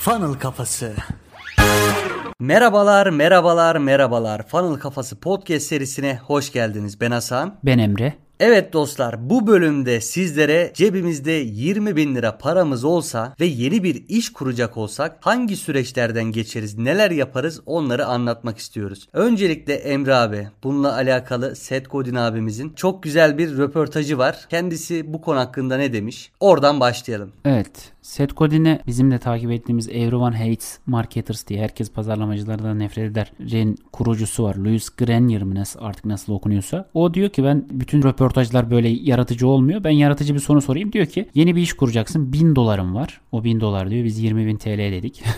Funnel Kafası. Merhabalar, merhabalar, merhabalar. Funnel Kafası podcast serisine hoş geldiniz. Ben Hasan. Ben Emre. Evet dostlar bu bölümde sizlere cebimizde 20 bin lira paramız olsa ve yeni bir iş kuracak olsak hangi süreçlerden geçeriz neler yaparız onları anlatmak istiyoruz. Öncelikle Emre abi bununla alakalı Seth Godin abimizin çok güzel bir röportajı var. Kendisi bu konu hakkında ne demiş? Oradan başlayalım. Evet. Seth Godin'e bizim de takip ettiğimiz Everyone Hates Marketers diye herkes pazarlamacılardan nefret eder. Ren kurucusu var. Louis Grenier mi artık nasıl okunuyorsa. O diyor ki ben bütün röportajlar böyle yaratıcı olmuyor. Ben yaratıcı bir soru sorayım. Diyor ki yeni bir iş kuracaksın. 1000 dolarım var. O 1000 dolar diyor. Biz 20 bin TL dedik.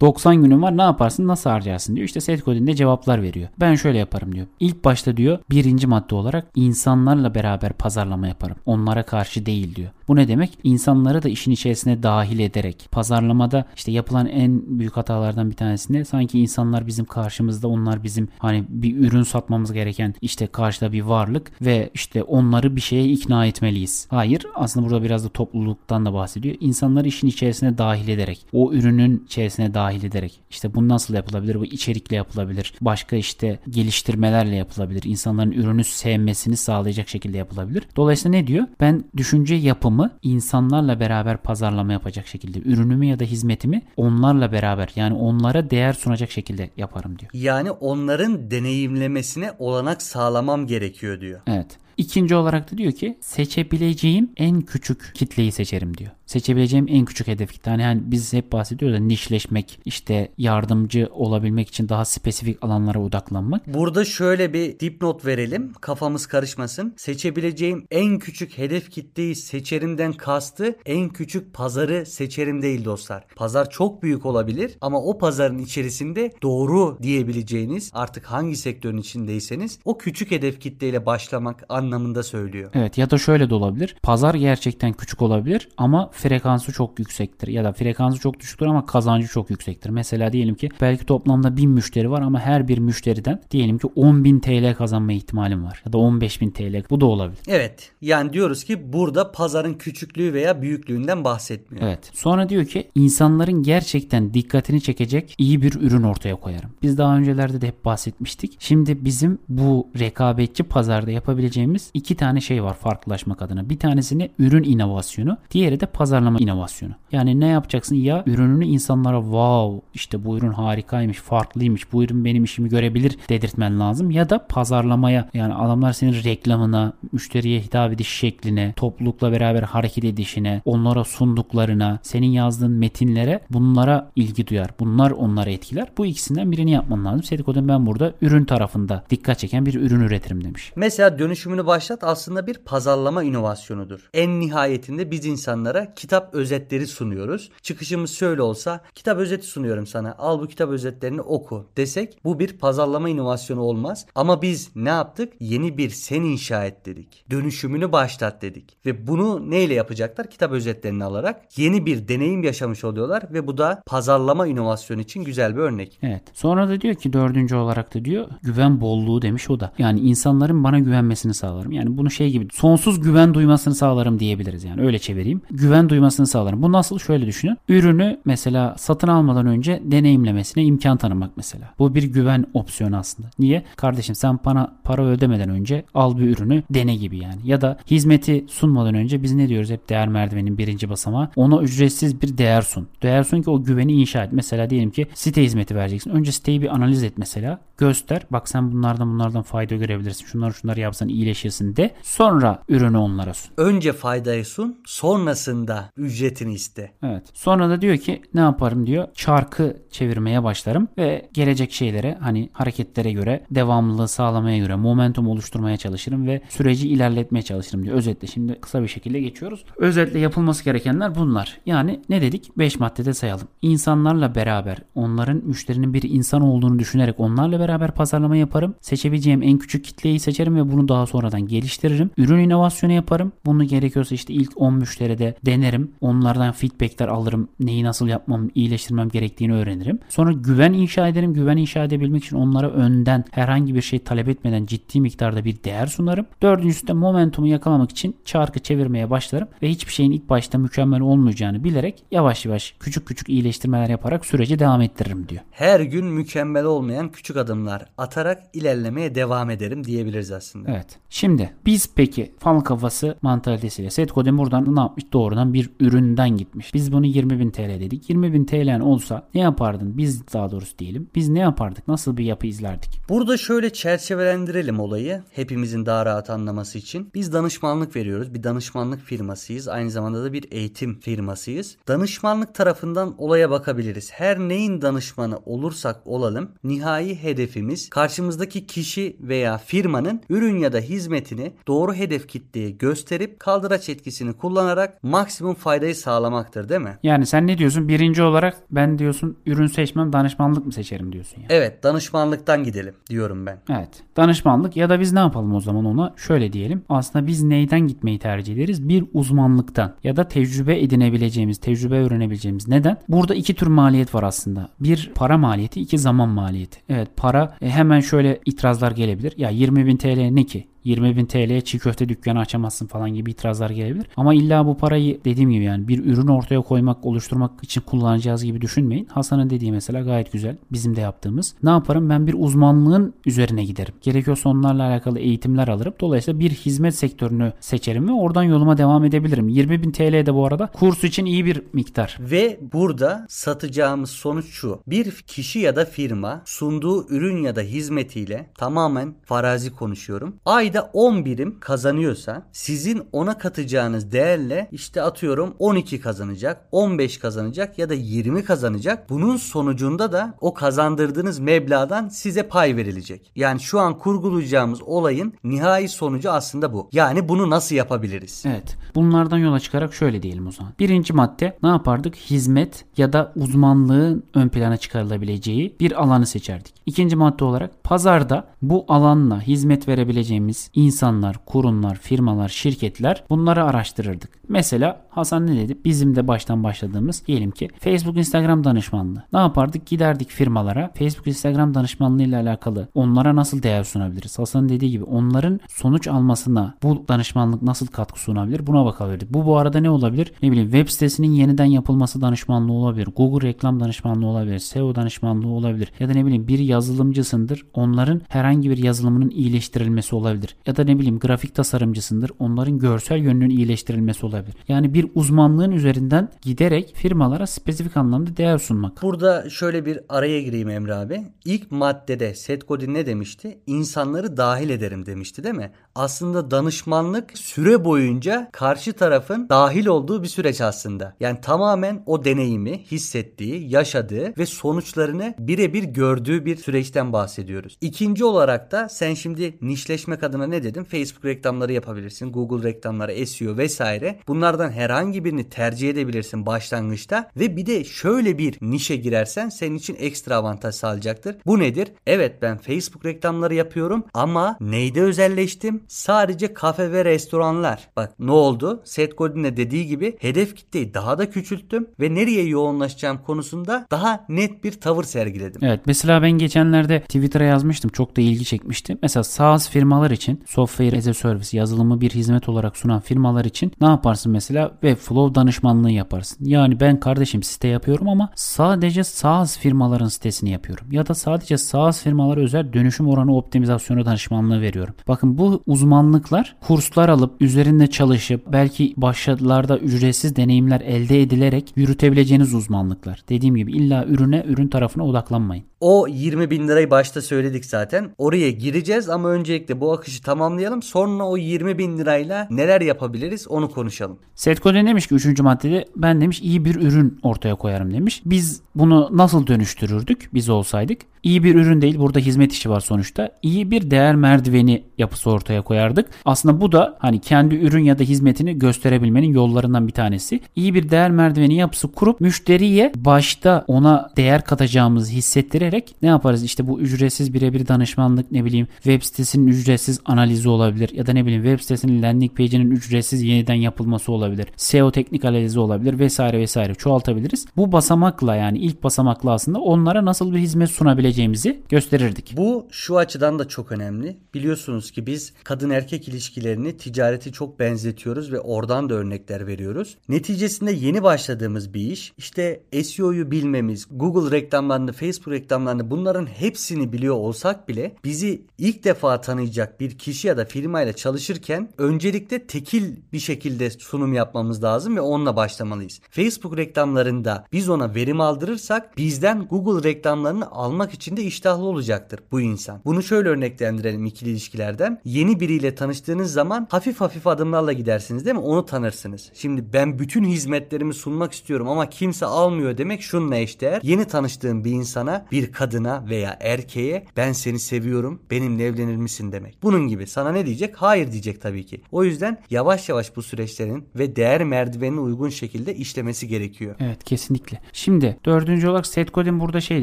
90 günün var ne yaparsın nasıl harcarsın diyor. İşte Seth Godin de cevaplar veriyor. Ben şöyle yaparım diyor. İlk başta diyor birinci madde olarak insanlarla beraber pazarlama yaparım. Onlara karşı değil diyor. Bu ne demek? İnsanları da işin içerisine dahil ederek pazarlamada işte yapılan en büyük hatalardan bir tanesinde sanki insanlar bizim karşımızda onlar bizim hani bir ürün satmamız gereken işte karşıda bir varlık ve işte onları bir şeye ikna etmeliyiz. Hayır aslında burada biraz da topluluktan da bahsediyor. İnsanları işin içerisine dahil ederek o ürünün içerisine dahil ederek işte bu nasıl yapılabilir? Bu içerikle yapılabilir. Başka işte geliştirmelerle yapılabilir. İnsanların ürünü sevmesini sağlayacak şekilde yapılabilir. Dolayısıyla ne diyor? Ben düşünce yapımı insanlarla beraber pazarlama yapacak şekilde ürünümü ya da hizmetimi onlarla beraber yani onlara değer sunacak şekilde yaparım diyor. Yani onların deneyimlemesine olanak sağlamam gerekiyor diyor. Evet. İkinci olarak da diyor ki seçebileceğim en küçük kitleyi seçerim diyor. Seçebileceğim en küçük hedef kitle. Hani, hani biz hep bahsediyoruz da nişleşmek, işte yardımcı olabilmek için daha spesifik alanlara odaklanmak. Burada şöyle bir dipnot verelim. Kafamız karışmasın. Seçebileceğim en küçük hedef kitleyi seçerimden kastı en küçük pazarı seçerim değil dostlar. Pazar çok büyük olabilir ama o pazarın içerisinde doğru diyebileceğiniz artık hangi sektörün içindeyseniz o küçük hedef kitleyle başlamak anlamında söylüyor. Evet ya da şöyle de olabilir. Pazar gerçekten küçük olabilir ama frekansı çok yüksektir. Ya da frekansı çok düşüktür ama kazancı çok yüksektir. Mesela diyelim ki belki toplamda 1000 müşteri var ama her bir müşteriden diyelim ki 10.000 TL kazanma ihtimalim var. Ya da 15.000 TL. Bu da olabilir. Evet. Yani diyoruz ki burada pazarın küçüklüğü veya büyüklüğünden bahsetmiyor. Evet. Sonra diyor ki insanların gerçekten dikkatini çekecek iyi bir ürün ortaya koyarım. Biz daha öncelerde de hep bahsetmiştik. Şimdi bizim bu rekabetçi pazarda yapabileceğimiz iki tane şey var farklılaşmak adına. Bir tanesini ürün inovasyonu, diğeri de pazarlama inovasyonu. Yani ne yapacaksın? Ya ürününü insanlara wow işte bu ürün harikaymış, farklıymış, bu ürün benim işimi görebilir dedirtmen lazım. Ya da pazarlamaya yani adamlar senin reklamına, müşteriye hitap ediş şekline, toplulukla beraber hareket edişine, onlara sunduklarına, senin yazdığın metinlere bunlara ilgi duyar. Bunlar onları etkiler. Bu ikisinden birini yapman lazım. Sediko'da ben burada ürün tarafında dikkat çeken bir ürün üretirim demiş. Mesela dönüşümünü başlat aslında bir pazarlama inovasyonudur. En nihayetinde biz insanlara kitap özetleri sunuyoruz. Çıkışımız şöyle olsa kitap özeti sunuyorum sana. Al bu kitap özetlerini oku desek bu bir pazarlama inovasyonu olmaz. Ama biz ne yaptık? Yeni bir sen inşa et dedik. Dönüşümünü başlat dedik. Ve bunu neyle yapacaklar? Kitap özetlerini alarak yeni bir deneyim yaşamış oluyorlar ve bu da pazarlama inovasyonu için güzel bir örnek. Evet. Sonra da diyor ki dördüncü olarak da diyor güven bolluğu demiş o da. Yani insanların bana güvenmesini sağlarım. Yani bunu şey gibi sonsuz güven duymasını sağlarım diyebiliriz yani öyle çevireyim. Güven duymasını sağlarım. Bu nasıl? Şöyle düşünün. Ürünü mesela satın almadan önce deneyimlemesine imkan tanımak mesela. Bu bir güven opsiyonu aslında. Niye? Kardeşim sen bana para ödemeden önce al bir ürünü dene gibi yani. Ya da hizmeti sunmadan önce biz ne diyoruz hep değer merdivenin birinci basamağı. Ona ücretsiz bir değer sun. Değer sun ki o güveni inşa et. Mesela diyelim ki site hizmeti vereceksin. Önce siteyi bir analiz et mesela. Göster. Bak sen bunlardan bunlardan fayda görebilirsin. Şunları şunları yapsan iyileşirsin de. Sonra ürünü onlara sun. Önce faydayı sun. Sonrasında ücretini iste. Evet. Sonra da diyor ki ne yaparım diyor. Çarkı çevirmeye başlarım ve gelecek şeylere hani hareketlere göre devamlılığı sağlamaya göre momentum oluşturmaya çalışırım ve süreci ilerletmeye çalışırım diyor. Özetle şimdi kısa bir şekilde geçiyoruz. Özetle yapılması gerekenler bunlar. Yani ne dedik? 5 maddede sayalım. İnsanlarla beraber onların müşterinin bir insan olduğunu düşünerek onlarla beraber pazarlama yaparım. Seçebileceğim en küçük kitleyi seçerim ve bunu daha sonradan geliştiririm. Ürün inovasyonu yaparım. Bunu gerekiyorsa işte ilk 10 müşteride denerim. Onlardan feedbackler alırım. Neyi nasıl yapmam, iyileştirmem gerektiğini öğrenirim. Sonra güven inşa ederim. Güven inşa edebilmek için onlara önden herhangi bir şey talep etmeden ciddi miktarda bir değer sunarım. Dördüncüsü de momentumu yakalamak için çarkı çevirmeye başlarım ve hiçbir şeyin ilk başta mükemmel olmayacağını bilerek yavaş yavaş küçük küçük iyileştirmeler yaparak süreci devam ettiririm diyor. Her gün mükemmel olmayan küçük adımlar atarak ilerlemeye devam ederim diyebiliriz aslında. Evet. Şimdi biz peki fal kafası mantalitesiyle Seth Godin buradan ne yapmış? Doğrudan bir üründen gitmiş. Biz bunu 20.000 TL dedik. 20.000 TL'n olsa ne yapardın? Biz daha doğrusu diyelim. Biz ne yapardık? Nasıl bir yapı izlerdik? Burada şöyle çerçevelendirelim olayı hepimizin daha rahat anlaması için. Biz danışmanlık veriyoruz. Bir danışmanlık firmasıyız. Aynı zamanda da bir eğitim firmasıyız. Danışmanlık tarafından olaya bakabiliriz. Her neyin danışmanı olursak olalım nihai hedefimiz karşımızdaki kişi veya firmanın ürün ya da hizmetini doğru hedef kitleye gösterip kaldıraç etkisini kullanarak maksimum faydayı sağlamaktır değil mi? Yani sen ne diyorsun? Birinci olarak ben diyorsun ürün seçmem danışmanlık mı seçerim diyorsun ya. Evet danışmanlıktan gidelim diyorum ben. Evet. Danışmanlık ya da biz ne yapalım o zaman ona? Şöyle diyelim. Aslında biz neyden gitmeyi tercih ederiz? Bir uzmanlıktan ya da tecrübe edinebileceğimiz, tecrübe öğrenebileceğimiz. Neden? Burada iki tür maliyet var aslında. Bir para maliyeti, iki zaman maliyeti. Evet para e, hemen şöyle itirazlar gelebilir. Ya 20 bin TL ne ki? 20 bin TL'ye çiğ köfte dükkanı açamazsın falan gibi itirazlar gelebilir. Ama illa bu parayı dediğim gibi yani bir ürün ortaya koymak, oluşturmak için kullanacağız gibi düşünmeyin. Hasan'ın dediği mesela gayet güzel. Bizim de yaptığımız. Ne yaparım? Ben bir uzmanlığın üzerine giderim. Gerekiyorsa onlarla alakalı eğitimler alırım. Dolayısıyla bir hizmet sektörünü seçerim ve oradan yoluma devam edebilirim. 20 bin TL de bu arada kurs için iyi bir miktar. Ve burada satacağımız sonuç şu. Bir kişi ya da firma sunduğu ürün ya da hizmetiyle tamamen farazi konuşuyorum. Ayda 10 birim kazanıyorsa sizin ona katacağınız değerle işte atıyorum 12 kazanacak, 15 kazanacak ya da 20 kazanacak. Bunun sonucunda da o kazandırdığınız meblağdan size pay verilecek. Yani şu an kurgulayacağımız olayın nihai sonucu aslında bu. Yani bunu nasıl yapabiliriz? Evet. Bunlardan yola çıkarak şöyle diyelim o zaman. Birinci madde ne yapardık? Hizmet ya da uzmanlığın ön plana çıkarılabileceği bir alanı seçerdik. İkinci madde olarak pazarda bu alanla hizmet verebileceğimiz insanlar, kurumlar, firmalar, şirketler bunları araştırırdık. Mesela Hasan ne dedi? Bizim de baştan başladığımız diyelim ki Facebook Instagram danışmanlığı. Ne yapardık? Giderdik firmalara Facebook Instagram danışmanlığı ile alakalı onlara nasıl değer sunabiliriz? Hasan'ın dediği gibi onların sonuç almasına bu danışmanlık nasıl katkı sunabilir? Buna bakabilirdik. Bu bu arada ne olabilir? Ne bileyim web sitesinin yeniden yapılması danışmanlığı olabilir. Google reklam danışmanlığı olabilir. SEO danışmanlığı olabilir. Ya da ne bileyim bir yazılımcısındır. Onların herhangi bir yazılımının iyileştirilmesi olabilir. Ya da ne bileyim grafik tasarımcısındır. Onların görsel yönünün iyileştirilmesi olabilir. Yani bir uzmanlığın üzerinden giderek firmalara spesifik anlamda değer sunmak. Burada şöyle bir araya gireyim Emre abi. İlk maddede Seth Godin ne demişti? İnsanları dahil ederim demişti değil mi? Aslında danışmanlık süre boyunca karşı tarafın dahil olduğu bir süreç aslında. Yani tamamen o deneyimi hissettiği, yaşadığı ve sonuçlarını birebir gördüğü bir süreçten bahsediyoruz. İkinci olarak da sen şimdi nişleşmek adına ne dedin? Facebook reklamları yapabilirsin, Google reklamları, SEO vesaire. Bunlardan herhangi birini tercih edebilirsin başlangıçta ve bir de şöyle bir nişe girersen senin için ekstra avantaj sağlayacaktır. Bu nedir? Evet ben Facebook reklamları yapıyorum ama neyde özelleştim? Sadece kafe ve restoranlar. Bak ne oldu? Seth Godin'e dediği gibi hedef kitleyi daha da küçülttüm ve nereye yoğunlaşacağım konusunda daha net bir tavır sergiledim. Evet mesela ben geçenlerde Twitter'a yazmıştım. Çok da ilgi çekmişti. Mesela SaaS firmalar için software as a service yazılımı bir hizmet olarak sunan firmalar için ne yaparsın mesela? Webflow danışmanlığı yaparsın. Yani ben kardeşim site yapıyorum ama sadece SaaS firmaların sitesini yapıyorum. Ya da sadece SaaS firmalara özel dönüşüm oranı optimizasyonu danışmanlığı veriyorum. Bakın bu uzmanlıklar kurslar alıp üzerinde çalışıp belki başlarda ücretsiz deneyimler elde edilerek yürütebileceğiniz uzmanlıklar. Dediğim gibi illa ürüne ürün tarafına odaklanmayın. O 20 bin lirayı başta söyledik zaten. Oraya gireceğiz ama öncelikle bu akışı tamamlayalım. Sonra o 20 bin lirayla neler yapabiliriz onu konuşalım. Seth Godin demiş ki 3. maddede ben demiş iyi bir ürün ortaya koyarım demiş. Biz bunu nasıl dönüştürürdük biz olsaydık? İyi bir ürün değil. Burada hizmet işi var sonuçta. İyi bir değer merdiveni yapısı ortaya koyardık. Aslında bu da hani kendi ürün ya da hizmetini gösterebilmenin yollarından bir tanesi. İyi bir değer merdiveni yapısı kurup müşteriye başta ona değer katacağımızı hissettirerek ne yaparız? İşte bu ücretsiz birebir danışmanlık ne bileyim web sitesinin ücretsiz analizi olabilir ya da ne bileyim web sitesinin landing page'inin ücretsiz yeniden yapılması olabilir. SEO teknik analizi olabilir vesaire vesaire çoğaltabiliriz. Bu basamakla yani ilk basamakla aslında onlara nasıl bir hizmet sunabileceğimizi gösterirdik. Bu şu açıdan da çok önemli. Biliyorsunuz ki biz kadın erkek ilişkilerini ticareti çok benzetiyoruz ve oradan da örnekler veriyoruz. Neticesinde yeni başladığımız bir iş işte SEO'yu bilmemiz, Google reklamlarını, Facebook reklamlarını bunların hepsini biliyor olsak bile bizi ilk defa tanıyacak bir kişi ya da firmayla çalışırken öncelikle tekil bir şekilde sunum yapmamız lazım ve onunla başlamalıyız. Facebook reklamlarında biz ona verim aldırırsak bizden Google reklamlarını almak için de iştahlı olacaktır bu insan. Bunu şöyle örneklendirelim ikili ilişkilerden. Yeni biriyle tanıştığınız zaman hafif hafif adımlarla gidersiniz değil mi? Onu tanırsınız. Şimdi ben bütün hizmetlerimi sunmak istiyorum ama kimse almıyor demek şununla eşdeğer. Yeni tanıştığım bir insana, bir kadına veya erkeğe ben seni seviyorum, benimle evlenir misin demek. Bunun gibi sana ne diyecek? Hayır diyecek tabii ki. O yüzden yavaş yavaş bu süreçlerin ve değer merdivenine uygun şekilde işlemesi gerekiyor. Evet kesinlikle. Şimdi dördüncü olarak Seth Godin burada şey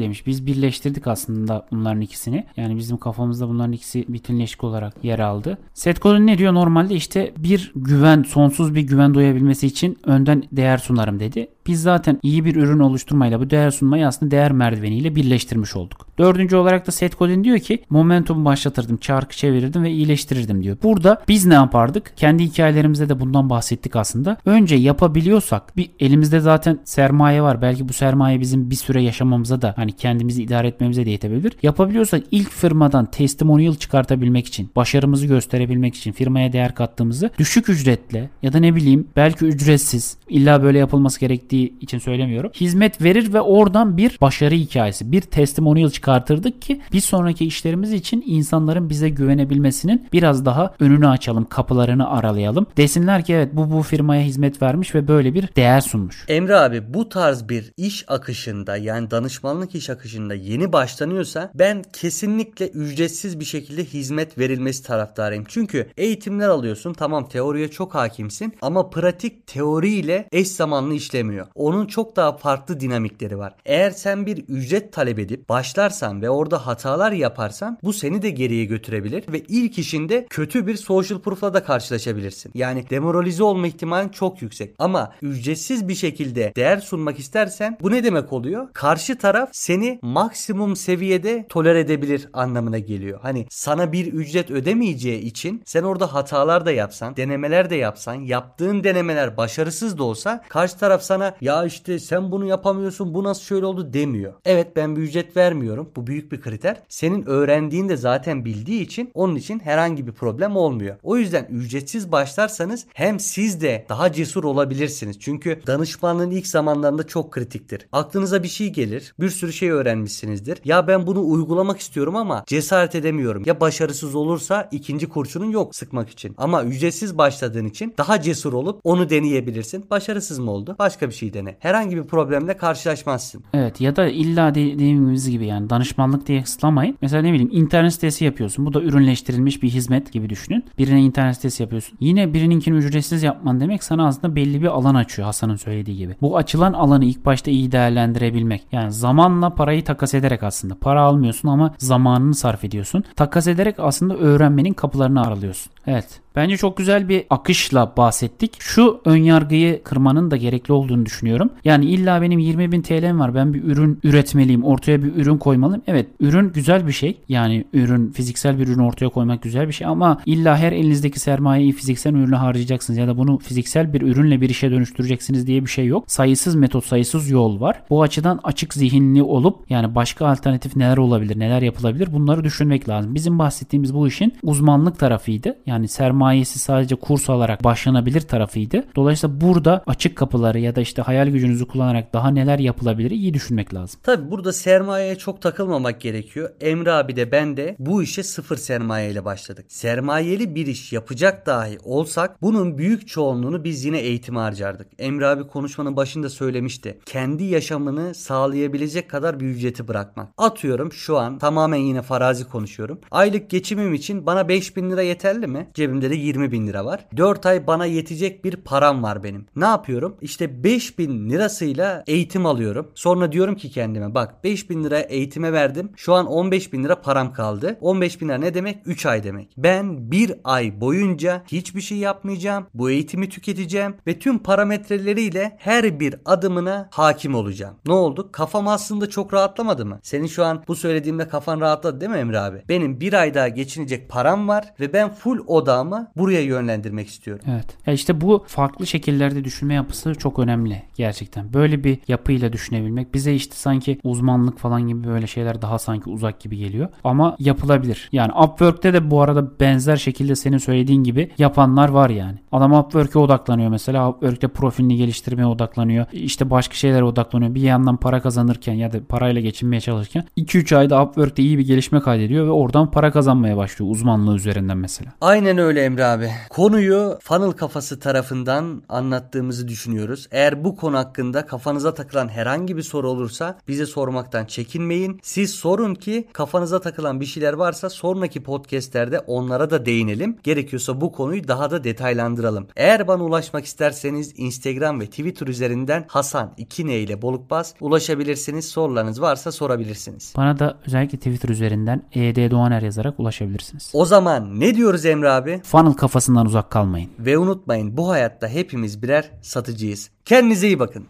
demiş. Biz birleştirdik aslında bunların ikisini. Yani bizim kafamızda bunların ikisi bütünleşik olarak yer aldı. Seth Godin ne diyor? Normalde işte bir güven, sonsuz bir güven duyabilmesi için önden değer sunarım dedi. Biz zaten iyi bir ürün oluşturmayla bu değer sunmayı aslında değer merdiveniyle birleştirmiş olduk. Dördüncü olarak da Seth Godin diyor ki momentum başlatırdım, çarkı çevirirdim ve iyileştirirdim diyor. Burada biz ne yapardık? Kendi hikayelerimizde de bundan bahsettik aslında. Önce yapabiliyorsak bir elimizde zaten sermaye var. Belki bu sermaye bizim bir süre yaşamamıza da hani kendimizi idare etmemize de yetebilir. Yapabiliyorsak ilk firmadan testimonial çıkartabilmek için, başarımızı gösterebilmek için firmaya değer kattığımızı düşük ücretle ya da ne bileyim belki ücretsiz illa böyle yapılması gerektiği için söylemiyorum. Hizmet verir ve oradan bir başarı hikayesi, bir testimonial çıkartırdık ki bir sonraki işlerimiz için insanların bize güvenebilmesinin biraz daha önünü açalım, kapılarını aralayalım. Desinler ki evet bu bu firmaya hizmet vermiş ve böyle bir değer sunmuş. Emre abi bu tarz bir iş akışında yani danışmanlık iş akışında yeni başlanıyorsa ben kesinlikle ücretsiz bir şekilde hizmet verilmesi taraftarıyım. Çünkü eğitimler alıyorsun tamam teoriye çok hakimsin ama pratik teoriyle eş zamanlı işlemiyor. Onun çok daha farklı dinamikleri var. Eğer sen bir ücret talep edip başlarsan ve orada hatalar yaparsan bu seni de geriye götürebilir ve ilk işinde kötü bir social proof'la da karşılaşabilirsin. Yani demoralize olma ihtimalin çok yüksek. Ama ücretsiz bir şekilde değer sunmak istersen bu ne demek oluyor? Karşı taraf seni maksimum seviyede tolere edebilir anlamına geliyor. Hani sana bir ücret ödemeyeceği için sen orada hatalar da yapsan, denemeler de yapsan, yaptığın denemeler başarısız da olsa karşı taraf sana ya işte sen bunu yapamıyorsun, bu nasıl şöyle oldu demiyor. Evet ben bir ücret vermiyorum. Bu büyük bir kriter. Senin öğrendiğin de zaten bildiği için onun için herhangi bir problem olmuyor. O yüzden ücretsiz başlarsanız hem siz de daha cesur olabilirsiniz. Çünkü danışmanlığın ilk zamanlarında çok kritiktir. Aklınıza bir şey gelir. Bir sürü şey öğrenmişsinizdir. Ya ben bunu uygulamak istiyorum ama cesaret edemiyorum. Ya başarısız olursa ikinci kurşunun yok sıkmak için. Ama ücretsiz başladığın için daha cesur olup onu deneyebilirsin. Başarısız mı oldu? Başka bir şey dene. Herhangi bir problemle karşılaşmazsın. Evet ya da illa dediğimiz gibi yani danışmanlık diye kısıtlamayın. Mesela ne bileyim internet sitesi yapıyorsun. Bu da ürünleştirilmiş bir hizmet gibi düşünün. Birine internet sitesi yapıyorsun. Yine birininkini ücretsiz yapman demek sana aslında belli bir alan açıyor Hasan'ın söylediği gibi. Bu açılan alanı ilk başta iyi değerlendirebilmek. Yani zamanla parayı takas ederek aslında. Para almıyorsun ama zamanını sarf ediyorsun. Takas ederek aslında öğrenmenin kapılarını aralıyorsun. Evet. Bence çok güzel bir akışla bahsettik. Şu ön yargıyı kırmanın da gerekli olduğunu düşünüyorum. Yani illa benim 20 bin TL'm var ben bir ürün üretmeliyim ortaya bir ürün koymalıyım. Evet ürün güzel bir şey. Yani ürün fiziksel bir ürün ortaya koymak güzel bir şey ama illa her elinizdeki sermayeyi fiziksel ürüne harcayacaksınız ya da bunu fiziksel bir ürünle bir işe dönüştüreceksiniz diye bir şey yok. Sayısız metot sayısız yol var. Bu açıdan açık zihinli olup yani başka alternatif neler olabilir neler yapılabilir bunları düşünmek lazım. Bizim bahsettiğimiz bu işin uzmanlık tarafıydı. Yani sermaye sermayesi sadece kurs alarak başlanabilir tarafıydı. Dolayısıyla burada açık kapıları ya da işte hayal gücünüzü kullanarak daha neler yapılabilir iyi düşünmek lazım. Tabi burada sermayeye çok takılmamak gerekiyor. Emre abi de ben de bu işe sıfır sermaye ile başladık. Sermayeli bir iş yapacak dahi olsak bunun büyük çoğunluğunu biz yine eğitime harcardık. Emre abi konuşmanın başında söylemişti. Kendi yaşamını sağlayabilecek kadar bir ücreti bırakmak. Atıyorum şu an tamamen yine farazi konuşuyorum. Aylık geçimim için bana 5000 lira yeterli mi? Cebimde de 20 bin lira var. 4 ay bana yetecek bir param var benim. Ne yapıyorum? İşte 5000 lirasıyla eğitim alıyorum. Sonra diyorum ki kendime bak 5000 lira eğitime verdim. Şu an 15 bin lira param kaldı. 15 bin lira ne demek? 3 ay demek. Ben bir ay boyunca hiçbir şey yapmayacağım. Bu eğitimi tüketeceğim ve tüm parametreleriyle her bir adımına hakim olacağım. Ne oldu? Kafam aslında çok rahatlamadı mı? Senin şu an bu söylediğimde kafan rahatladı değil mi Emre abi? Benim bir ay daha geçinecek param var ve ben full odağımı buraya yönlendirmek istiyorum. Evet. Ya işte bu farklı şekillerde düşünme yapısı çok önemli gerçekten. Böyle bir yapıyla düşünebilmek bize işte sanki uzmanlık falan gibi böyle şeyler daha sanki uzak gibi geliyor. Ama yapılabilir. Yani Upwork'te de bu arada benzer şekilde senin söylediğin gibi yapanlar var yani. Adam Upwork'e odaklanıyor mesela. Upwork'te profilini geliştirmeye odaklanıyor. İşte başka şeylere odaklanıyor. Bir yandan para kazanırken ya da parayla geçinmeye çalışırken 2-3 ayda Upwork'te iyi bir gelişme kaydediyor ve oradan para kazanmaya başlıyor uzmanlığı üzerinden mesela. Aynen öyle Emre abi. Konuyu funnel kafası tarafından anlattığımızı düşünüyoruz. Eğer bu konu hakkında kafanıza takılan herhangi bir soru olursa bize sormaktan çekinmeyin. Siz sorun ki kafanıza takılan bir şeyler varsa sonraki podcastlerde onlara da değinelim. Gerekiyorsa bu konuyu daha da detaylandıralım. Eğer bana ulaşmak isterseniz Instagram ve Twitter üzerinden Hasan 2N ile Bolukbaz ulaşabilirsiniz. Sorularınız varsa sorabilirsiniz. Bana da özellikle Twitter üzerinden ED Doğaner yazarak ulaşabilirsiniz. O zaman ne diyoruz Emre abi? Funnel kafasından uzak kalmayın. Ve unutmayın bu hayatta hepimiz birer satıcıyız. Kendinize iyi bakın.